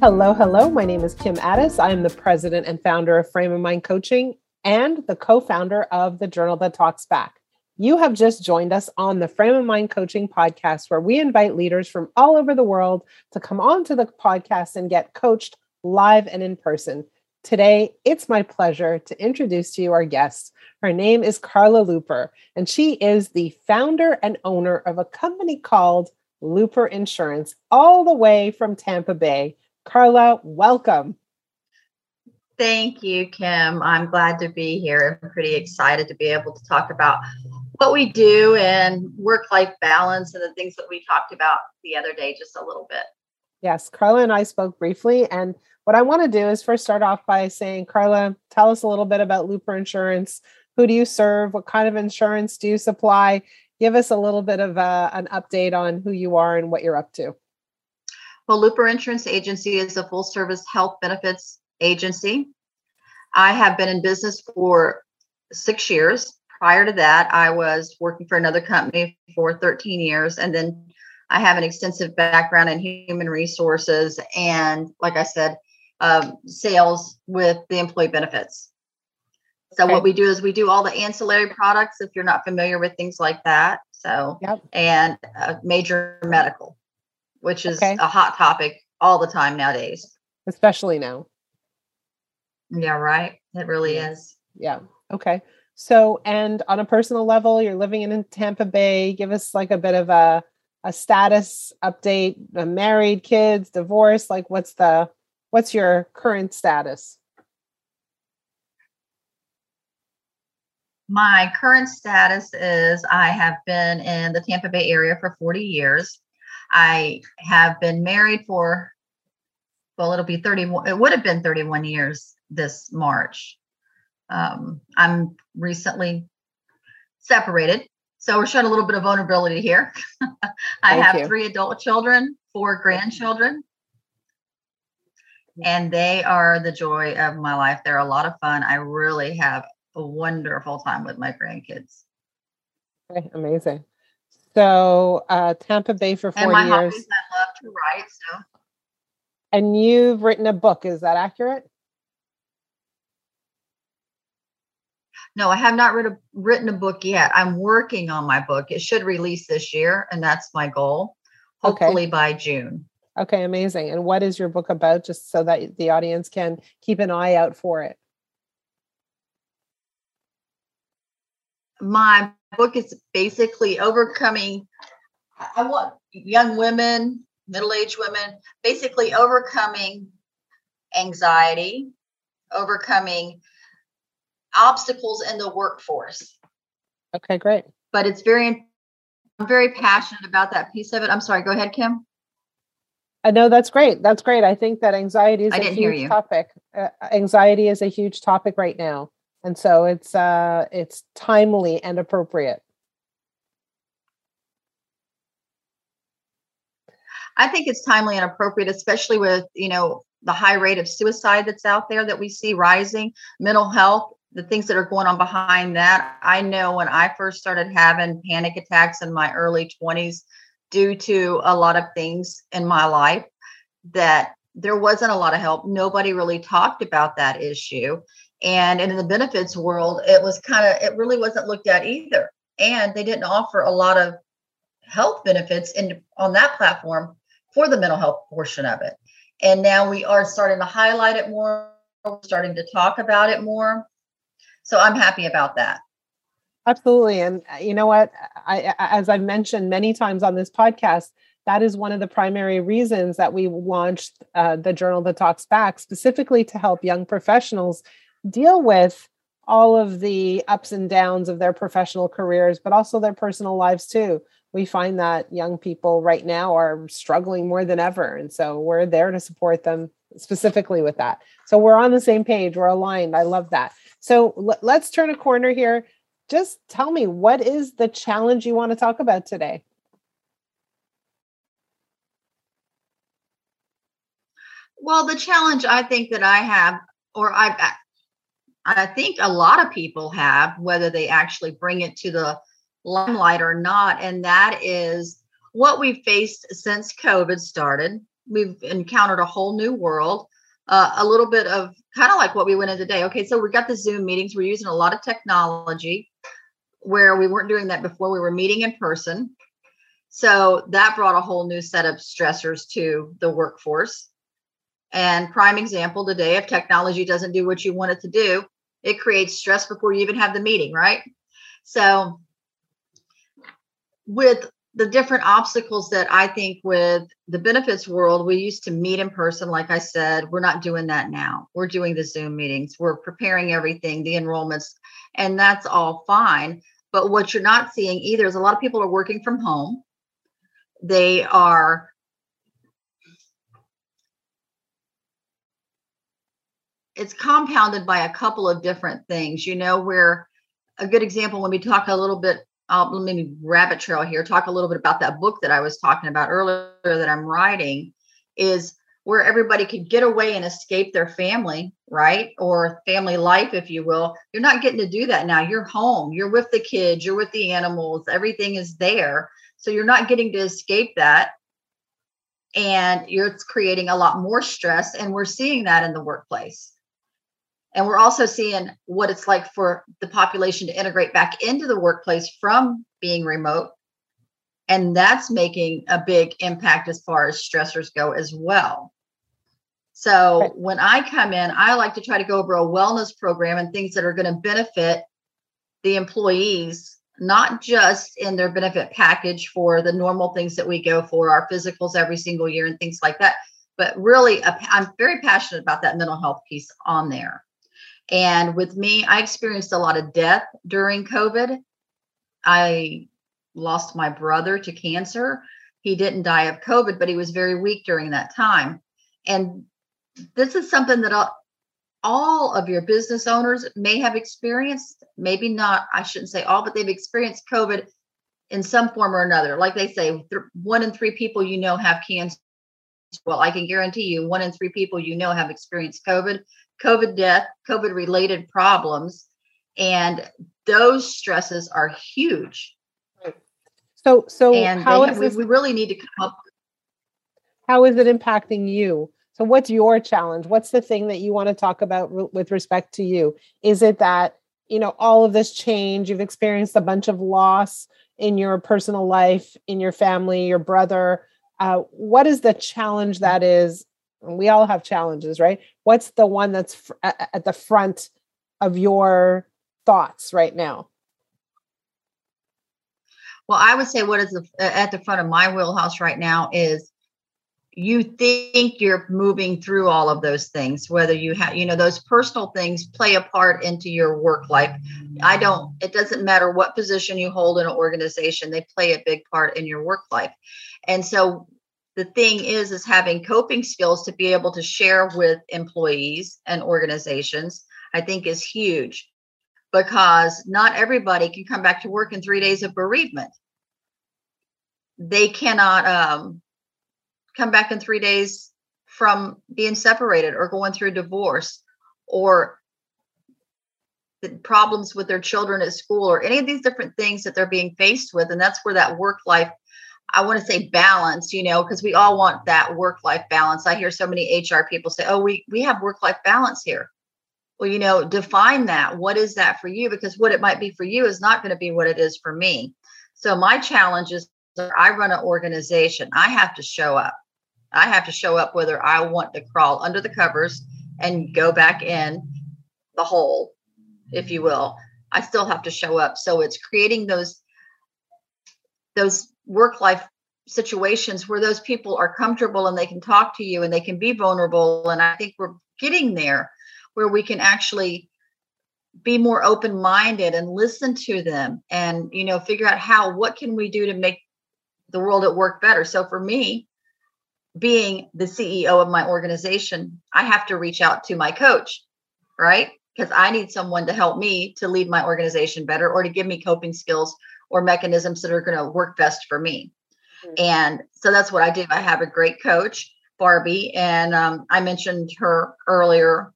Hello, hello. My name is Kim Ades. I am the president and founder of Frame of Mind Coaching and the co founder of the Journal That Talks Back. You have just joined us on the Frame of Mind Coaching podcast, where we invite leaders from all over the world to come on to the podcast and get coached live and in person. Today, it's my pleasure to introduce to you our guest. Her name is Carla Looper, and she is the founder and owner of a company called Looper Insurance, all the way from Tampa Bay. Carla, welcome. Thank you, Kim. I'm glad to be here. I'm pretty excited to be able to talk about what we do and work life balance and the things that we talked about the other day just a little bit. Yes, Carla and I spoke briefly. And what I want to do is first start off by saying, Carla, tell us a little bit about Looper Insurance. Who do you serve? What kind of insurance do you supply? Give us a little bit of a, uh, an update on who you are and what you're up to. Well, Looper Insurance Agency is a full service health benefits agency. I have been in business for six years. Prior to that, I was working for another company for 13 years. And then I have an extensive background in human resources and, like I said, um, sales with the employee benefits. So, okay. what we do is we do all the ancillary products if you're not familiar with things like that. So, yep. and uh, major medical, which is okay. a hot topic all the time nowadays. Especially now. Yeah, right. It really is. Yeah. Okay. So, and on a personal level, you're living in Tampa Bay. Give us like a bit of a a status update. Uh, married, kids, divorce. Like, what's the what's your current status? My current status is I have been in the Tampa Bay area for 40 years. I have been married for, well, it'll be 31, it would have been 31 years this March. Um, I'm recently separated. So we're showing a little bit of vulnerability here. I Thank have you. three adult children, four grandchildren, and they are the joy of my life. They're a lot of fun. I really have a wonderful time with my grandkids. Okay, amazing. So uh, Tampa Bay for four and my years. Hobbies, I love to write. So. And you've written a book. Is that accurate? No, I have not written a, written a book yet. I'm working on my book. It should release this year, and that's my goal. Hopefully okay. by June. Okay, amazing. And what is your book about, just so that the audience can keep an eye out for it? My book is basically overcoming, I want young women, middle aged women, basically overcoming anxiety, overcoming obstacles in the workforce. Okay, great. But it's very, I'm very passionate about that piece of it. I'm sorry, go ahead, Kim. I know that's great. That's great. I think that anxiety is I a huge topic. Uh, anxiety is a huge topic right now, and so it's uh, it's timely and appropriate. I think it's timely and appropriate, especially with you know the high rate of suicide that's out there that we see rising, mental health the things that are going on behind that. I know when I first started having panic attacks in my early 20s due to a lot of things in my life that there wasn't a lot of help. Nobody really talked about that issue. And in the benefits world, it was kind of, it really wasn't looked at either. And they didn't offer a lot of health benefits in on that platform for the mental health portion of it. And now we are starting to highlight it more, starting to talk about it more. So I'm happy about that. Absolutely. And uh, you know what? I, as I've mentioned many times on this podcast, that is one of the primary reasons that we launched uh, the journal that talks back specifically to help young professionals deal with all of the ups and downs of their professional careers but also their personal lives too we find that young people right now are struggling more than ever and so we're there to support them specifically with that so we're on the same page we're aligned i love that so l- let's turn a corner here. Just tell me, what is the challenge you want to talk about today? Well, the challenge I think that I have, or I, I think a lot of people have, whether they actually bring it to the limelight or not, and that is what we've faced since COVID started. we've encountered a whole new world. Uh, a little bit of kind of like what we went into today. Okay, so we got the Zoom meetings. We're using a lot of technology where we weren't doing that before. We were meeting in person. So that brought a whole new set of stressors to the workforce. And prime example today, if technology doesn't do what you want it to do, it creates stress before you even have the meeting, right? So, with the different obstacles that I think with the benefits world, we used to meet in person. Like I said, we're not doing that now. We're doing the Zoom meetings, we're preparing everything, the enrollments, and that's all fine. But what you're not seeing either is a lot of people are working from home. They are it's compounded by a couple of different things. You know, where a good example when we talk a little bit, uh, let me rabbit trail here, talk a little bit about that book that I was talking about earlier that I'm writing, is where everybody could get away and escape their family, right? Or family life, if you will. You're not getting to do that now. You're home, you're with the kids, you're with the animals, everything is there. So you're not getting to escape that. And you're creating a lot more stress. And we're seeing that in the workplace. And we're also seeing what it's like for the population to integrate back into the workplace from being remote. And that's making a big impact as far as stressors go as well. So when I come in, I like to try to go over a wellness program and things that are going to benefit the employees, not just in their benefit package for the normal things that we go for, our physicals every single year and things like that, but really, I'm very passionate about that mental health piece on there. And with me, I experienced a lot of death during COVID. I lost my brother to cancer. He didn't die of COVID, but he was very weak during that time. And this is something that all of your business owners may have experienced. Maybe not, I shouldn't say all, but they've experienced COVID in some form or another. Like they say, one in three people you know have cancer. Well, I can guarantee you, one in three people you know have experienced COVID. COVID death, COVID related problems. And those stresses are huge. So, so and how is this, we really need to come up. How is it impacting you? So, what's your challenge? What's the thing that you want to talk about re- with respect to you? Is it that, you know, all of this change, you've experienced a bunch of loss in your personal life, in your family, your brother? Uh, what is the challenge that is we all have challenges right? What's the one that's fr- at the front of your thoughts right now? Well i would say what is the, at the front of my wheelhouse right now is you think you're moving through all of those things whether you have you know those personal things play a part into your work life. I don't it doesn't matter what position you hold in an organization they play a big part in your work life. And so the thing is is having coping skills to be able to share with employees and organizations i think is huge. Because not everybody can come back to work in three days of bereavement. They cannot um, come back in three days from being separated or going through divorce or the problems with their children at school or any of these different things that they're being faced with and that's where that work life I want to say balance, you know, because we all want that work life balance. I hear so many HR people say, "Oh, we we have work life balance here." Well, you know, define that. What is that for you? Because what it might be for you is not going to be what it is for me. So my challenge is I run an organization. I have to show up. I have to show up whether I want to crawl under the covers and go back in the hole, if you will. I still have to show up. So it's creating those those work life situations where those people are comfortable and they can talk to you and they can be vulnerable. And i think we're getting there where we can actually be more open minded and listen to them and you know figure out how what can we do to make the world at work better. So for me being the ceo of my organization i have to reach out to my coach right? Because i need someone to help me to lead my organization better or to give me coping skills or mechanisms that are going to work best for me. Mm-hmm. And so that's what I do. I have a great coach, Barbie, and um, I mentioned her earlier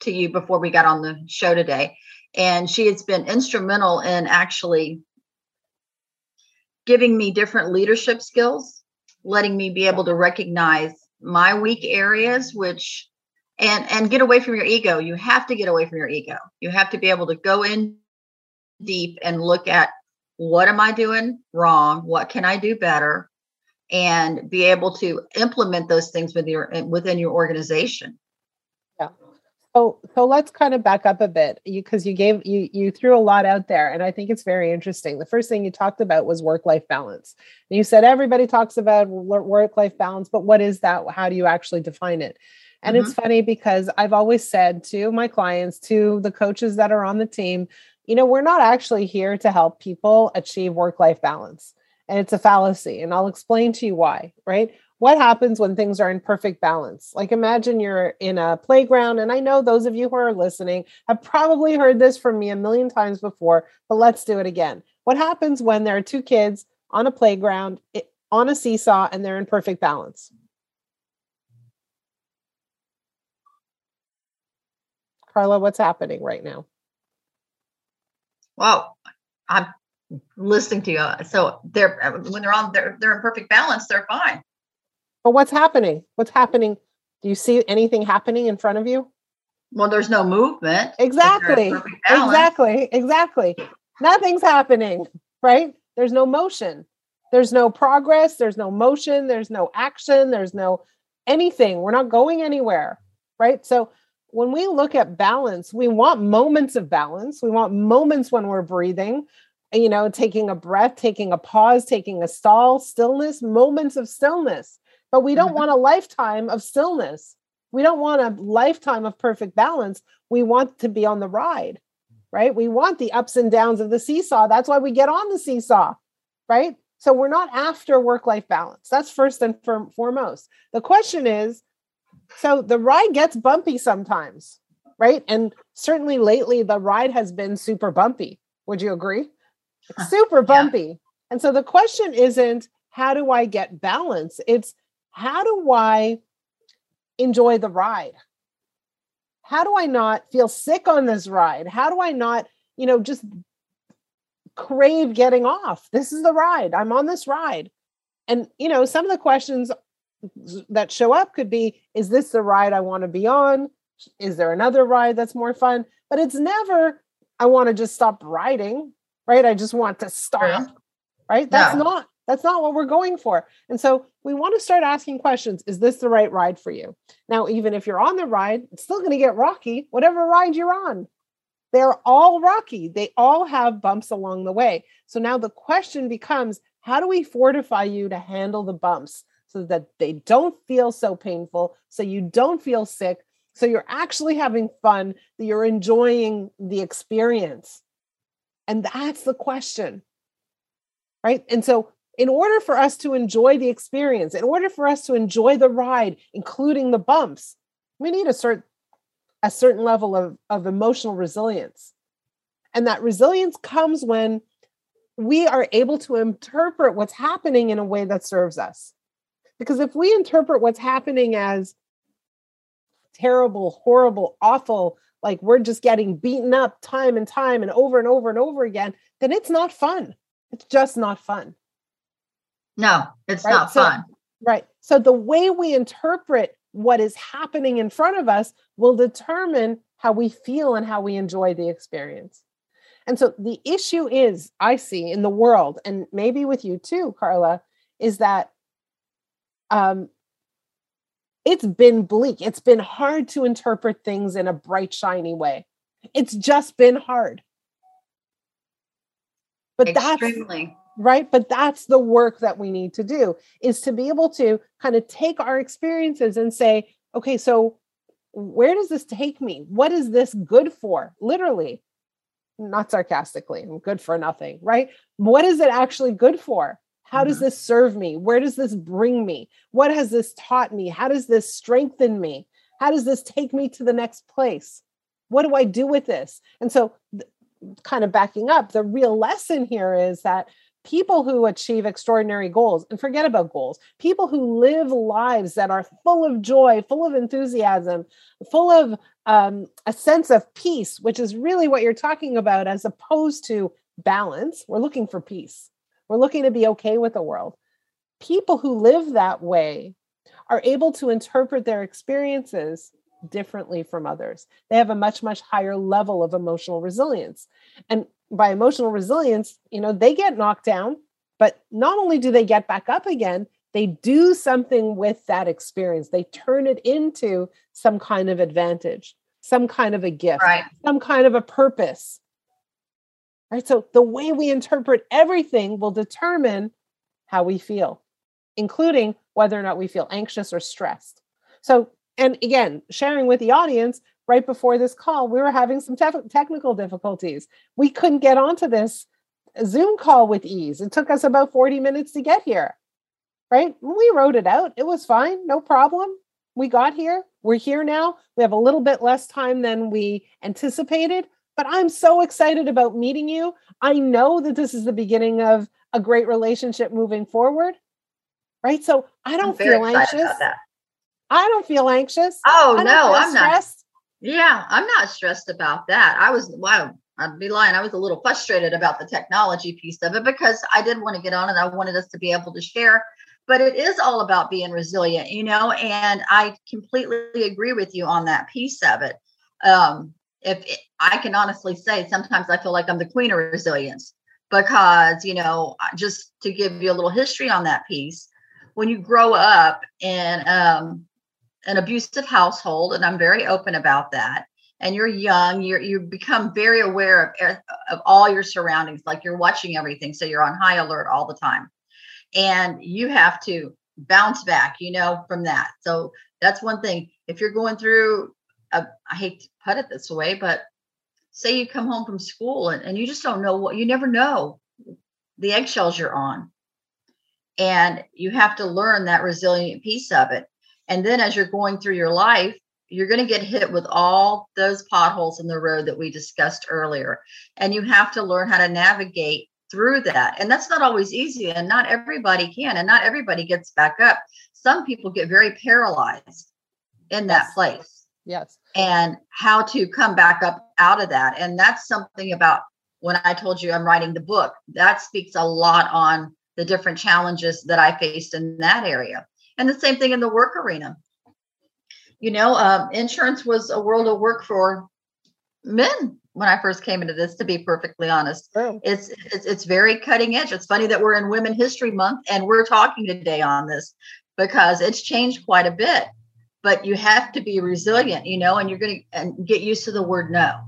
to you before we got on the show today. And she has been instrumental in actually giving me different leadership skills, letting me be able to recognize my weak areas, which and and get away from your ego. You have to get away from your ego. You have to be able to go in deep and look at what am I doing wrong? What can I do better? And be able to implement those things with your within your organization. Yeah. So so let's kind of back up a bit. You because you gave you you threw a lot out there and I think it's very interesting. The first thing you talked about was work-life balance. And you said everybody talks about work-life balance, but what is that? How do you actually define it? And mm-hmm. it's funny because I've always said to my clients, to the coaches that are on the team, you know, we're not actually here to help people achieve work life balance. And it's a fallacy. And I'll explain to you why, right? What happens when things are in perfect balance? Like imagine you're in a playground. And I know those of you who are listening have probably heard this from me a million times before, but let's do it again. What happens when there are two kids on a playground on a seesaw and they're in perfect balance? Carla, what's happening right now? Well, I'm listening to you. So they're when they're on they're they're in perfect balance, they're fine. But what's happening? What's happening? Do you see anything happening in front of you? Well, there's no movement. Exactly. Exactly. Exactly. Nothing's happening, right? There's no motion. There's no progress. There's no motion. There's no action. There's no anything. We're not going anywhere, right? So when we look at balance, we want moments of balance. We want moments when we're breathing, you know, taking a breath, taking a pause, taking a stall, stillness, moments of stillness. But we don't mm-hmm. want a lifetime of stillness. We don't want a lifetime of perfect balance. We want to be on the ride, right? We want the ups and downs of the seesaw. That's why we get on the seesaw, right? So we're not after work life balance. That's first and foremost. The question is, so the ride gets bumpy sometimes, right? And certainly lately, the ride has been super bumpy. Would you agree? super bumpy. Yeah. And so the question isn't, how do I get balance? It's, how do I enjoy the ride? How do I not feel sick on this ride? How do I not, you know, just crave getting off? This is the ride. I'm on this ride. And, you know, some of the questions that show up could be is this the ride I want to be on? Is there another ride that's more fun? But it's never I want to just stop riding, right? I just want to stop. Right? That's yeah. not that's not what we're going for. And so we want to start asking questions. Is this the right ride for you? Now, even if you're on the ride, it's still going to get rocky, whatever ride you're on. They're all rocky. They all have bumps along the way. So now the question becomes how do we fortify you to handle the bumps? So that they don't feel so painful, so you don't feel sick, so you're actually having fun, that you're enjoying the experience. And that's the question. Right. And so, in order for us to enjoy the experience, in order for us to enjoy the ride, including the bumps, we need a certain a certain level of, of emotional resilience. And that resilience comes when we are able to interpret what's happening in a way that serves us. Because if we interpret what's happening as terrible, horrible, awful, like we're just getting beaten up time and time and over and over and over again, then it's not fun. It's just not fun. No, it's right? not so, fun. Right. So the way we interpret what is happening in front of us will determine how we feel and how we enjoy the experience. And so the issue is, I see in the world, and maybe with you too, Carla, is that um, it's been bleak. It's been hard to interpret things in a bright, shiny way. It's just been hard. But Extremely. that's right. But that's the work that we need to do is to be able to kind of take our experiences and say, okay, so where does this take me? What is this good for? Literally, not sarcastically, I'm good for nothing, right? What is it actually good for? How does mm-hmm. this serve me? Where does this bring me? What has this taught me? How does this strengthen me? How does this take me to the next place? What do I do with this? And so, kind of backing up, the real lesson here is that people who achieve extraordinary goals, and forget about goals, people who live lives that are full of joy, full of enthusiasm, full of um, a sense of peace, which is really what you're talking about, as opposed to balance. We're looking for peace we're looking to be okay with the world. People who live that way are able to interpret their experiences differently from others. They have a much, much higher level of emotional resilience. And by emotional resilience, you know, they get knocked down, but not only do they get back up again, they do something with that experience. They turn it into some kind of advantage, some kind of a gift, right. some kind of a purpose. Right. So the way we interpret everything will determine how we feel, including whether or not we feel anxious or stressed. So, and again, sharing with the audience right before this call, we were having some te- technical difficulties. We couldn't get onto this Zoom call with ease. It took us about 40 minutes to get here right? We wrote it out. It was fine, no problem. We got here. We're here now. We have a little bit less time than we anticipated, but I'm so excited about meeting you. I know that this is the beginning of a great relationship moving forward. Right? So I don't feel anxious. I don't feel anxious. Oh no, I'm stressed. not. Yeah, I'm not stressed about that. I was wow, I'd be lying. I was a little frustrated about the technology piece of it because I did want to get on and I wanted us to be able to share but it is all about being resilient, you know, and I completely agree with you on that piece of it. Um, if it, I can honestly say, sometimes I feel like I'm the queen of resilience because, you know, just to give you a little history on that piece, when you grow up in um, an abusive household, and I'm very open about that, and you're young, you you become very aware of, of all your surroundings, like you're watching everything, so you're on high alert all the time and you have to bounce back you know from that. So that's one thing. If you're going through a, I hate to put it this way but say you come home from school and, and you just don't know what you never know the eggshells you're on and you have to learn that resilient piece of it and then as you're going through your life you're going to get hit with all those potholes in the road that we discussed earlier and you have to learn how to navigate through that. And that's not always easy, and not everybody can, and not everybody gets back up. Some people get very paralyzed in that place. Yes. And how to come back up out of that. And that's something about when I told you I'm writing the book, that speaks a lot on the different challenges that I faced in that area. And the same thing in the work arena. You know, um, insurance was a world of work for men when I first came into this, to be perfectly honest. It's, it's it's very cutting edge. It's funny that we're in Women History Month and we're talking today on this because it's changed quite a bit. But you have to be resilient, you know, and you're going to and get used to the word no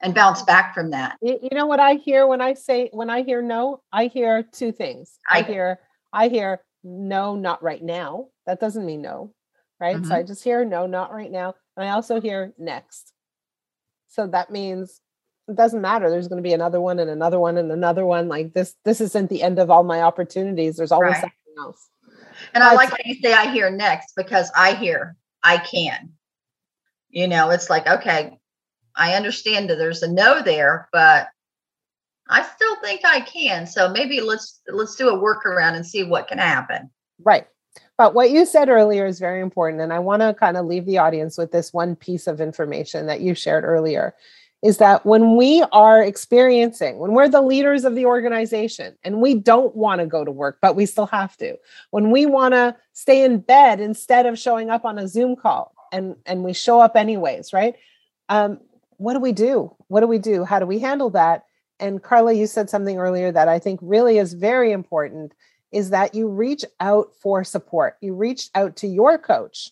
and bounce back from that. You know what I hear when I say when I hear no, I hear two things. I, I hear I hear no, not right now. That doesn't mean no, right? Mm-hmm. So I just hear no, not right now. And I also hear next. So that means it doesn't matter. There's going to be another one and another one and another one. Like this, this isn't the end of all my opportunities. There's always right. something else. And I like how you say I hear next because I hear I can. You know, it's like, okay, I understand that there's a no there, but I still think I can. So maybe let's let's do a workaround and see what can happen. Right. But what you said earlier is very important. And I want to kind of leave the audience with this one piece of information that you shared earlier is that when we are experiencing, when we're the leaders of the organization and we don't want to go to work, but we still have to, when we want to stay in bed instead of showing up on a Zoom call and, and we show up anyways, right? Um, what do we do? What do we do? How do we handle that? And Carla, you said something earlier that I think really is very important is that you reach out for support. You reach out to your coach.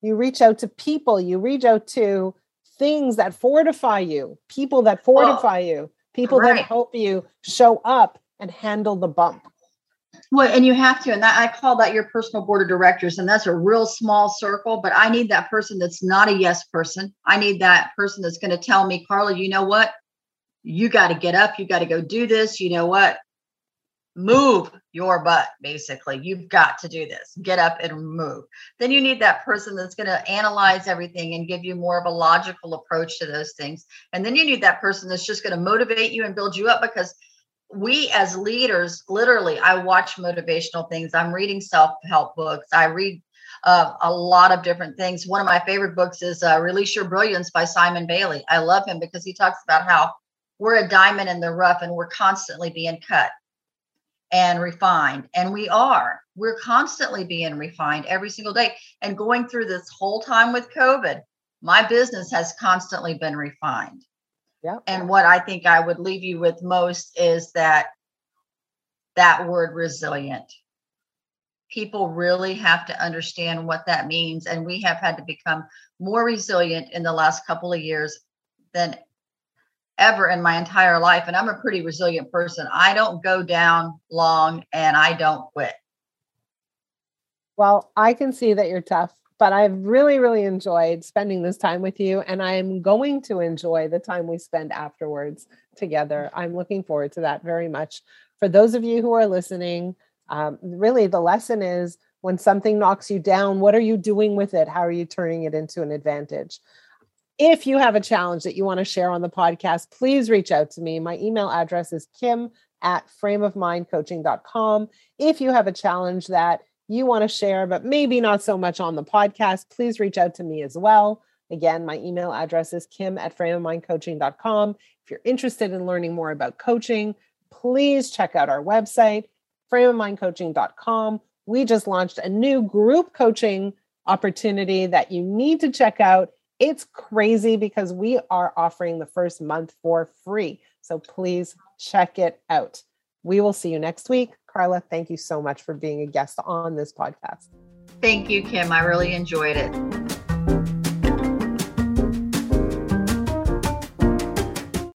You reach out to people. You reach out to things that fortify you, people that oh, fortify oh, you, people right. that help you show up and handle the bump. Well, and you have to, and that, I call that your personal board of directors, and that's a real small circle. But I need that person that's not a yes person. I need that person that's going to tell me, Carla, you know what? You got to get up. You got to go do this. You know what? move your butt basically. You've got to do this. Get up and move. Then you need that person that's going to analyze everything and give you more of a logical approach to those things. And then you need that person that's just going to motivate you and build you up because we as leaders literally i watch motivational things. I'm reading self-help books. I read uh, a lot of different things. One of my favorite books is uh, release your brilliance by simon bailey. I love him because he talks about how we're a diamond in the rough and we're constantly being cut and refined and we are we're constantly being refined every single day. And going through this whole time with COVID, my business has constantly been refined. Yeah. And what I think I would leave you with most is that that word resilient. People really have to understand what that means. And we have had to become more resilient in the last couple of years than ever in my entire life. And I'm a pretty resilient person. I don't go down long and I don't quit. Well, I can see that you're tough, but I've really, really enjoyed spending this time with you. And I'm going to enjoy the time we spend afterwards together. I'm looking forward to that very much. For those of you who are listening, um, really the lesson is when something knocks you down, what are you doing with it? How are you turning it into an advantage? If you have a challenge that you want to share on the podcast, please reach out to me. My email address is kim at frameofmindcoaching.com. If you have a challenge that you want to share, but maybe not so much on the podcast, please reach out to me as well. Again, my email address is kim at frameofmindcoaching.com. If you're interested in learning more about coaching, please check out our website, frameofmindcoaching.com. We just launched a new group coaching opportunity that you need to check out. It's crazy because we are offering the first month for free. So please check it out. We will see you next week. Carla, thank you so much for being a guest on this podcast. Thank you, Kim. I really enjoyed it.